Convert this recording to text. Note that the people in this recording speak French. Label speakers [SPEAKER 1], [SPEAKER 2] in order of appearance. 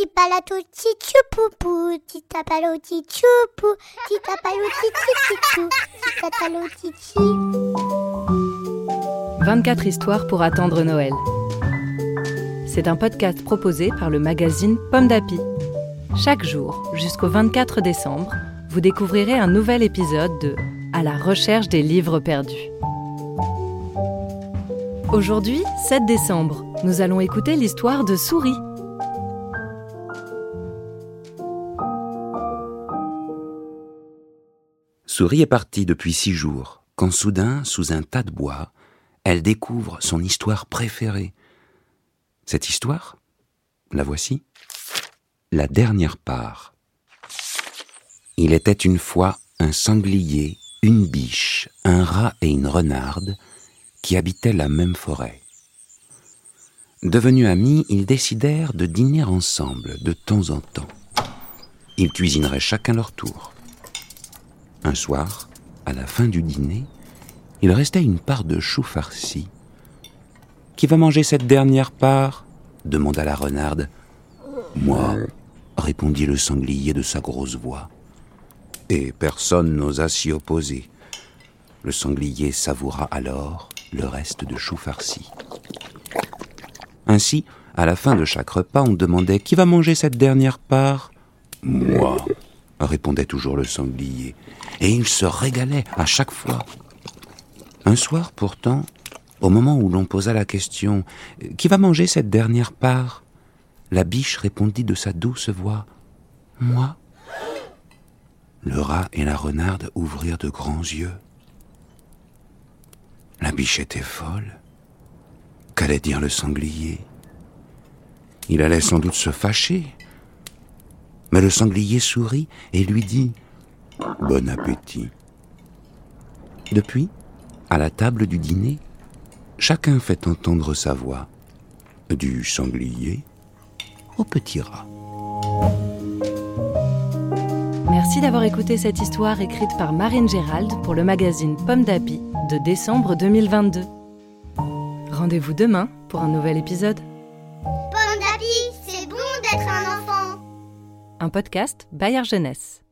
[SPEAKER 1] Titapalato tichupupu, titapalo tichupu, titapalo tichichichou, titapalo tichi.
[SPEAKER 2] 24 histoires pour attendre Noël. C'est un podcast proposé par le magazine Pomme d'Api. Chaque jour, jusqu'au 24 décembre, vous découvrirez un nouvel épisode de À la recherche des livres perdus. Aujourd'hui, 7 décembre, nous allons écouter l'histoire de Souris.
[SPEAKER 3] Souris est partie depuis six jours, quand soudain, sous un tas de bois, elle découvre son histoire préférée. Cette histoire, la voici. La dernière part. Il était une fois un sanglier, une biche, un rat et une renarde qui habitaient la même forêt. Devenus amis, ils décidèrent de dîner ensemble de temps en temps. Ils cuisineraient chacun leur tour. Un soir, à la fin du dîner, il restait une part de chou farci. Qui va manger cette dernière part demanda la renarde. Moi, répondit le sanglier de sa grosse voix. Et personne n'osa s'y opposer. Le sanglier savoura alors le reste de chou farci. Ainsi, à la fin de chaque repas, on demandait qui va manger cette dernière part Moi, répondait toujours le sanglier, et il se régalait à chaque fois. Un soir, pourtant, au moment où l'on posa la question Qui va manger cette dernière part? La biche répondit de sa douce voix Moi. Le rat et la renarde ouvrirent de grands yeux. La biche était folle. Qu'allait dire le sanglier? Il allait sans doute se fâcher. Mais le sanglier sourit et lui dit Bon appétit. Depuis, à la table du dîner, chacun fait entendre sa voix, du sanglier au petit rat.
[SPEAKER 2] Merci d'avoir écouté cette histoire écrite par Marine Gérald pour le magazine Pomme d'Api de décembre 2022. Rendez-vous demain pour un nouvel épisode. Un podcast Bayard Jeunesse.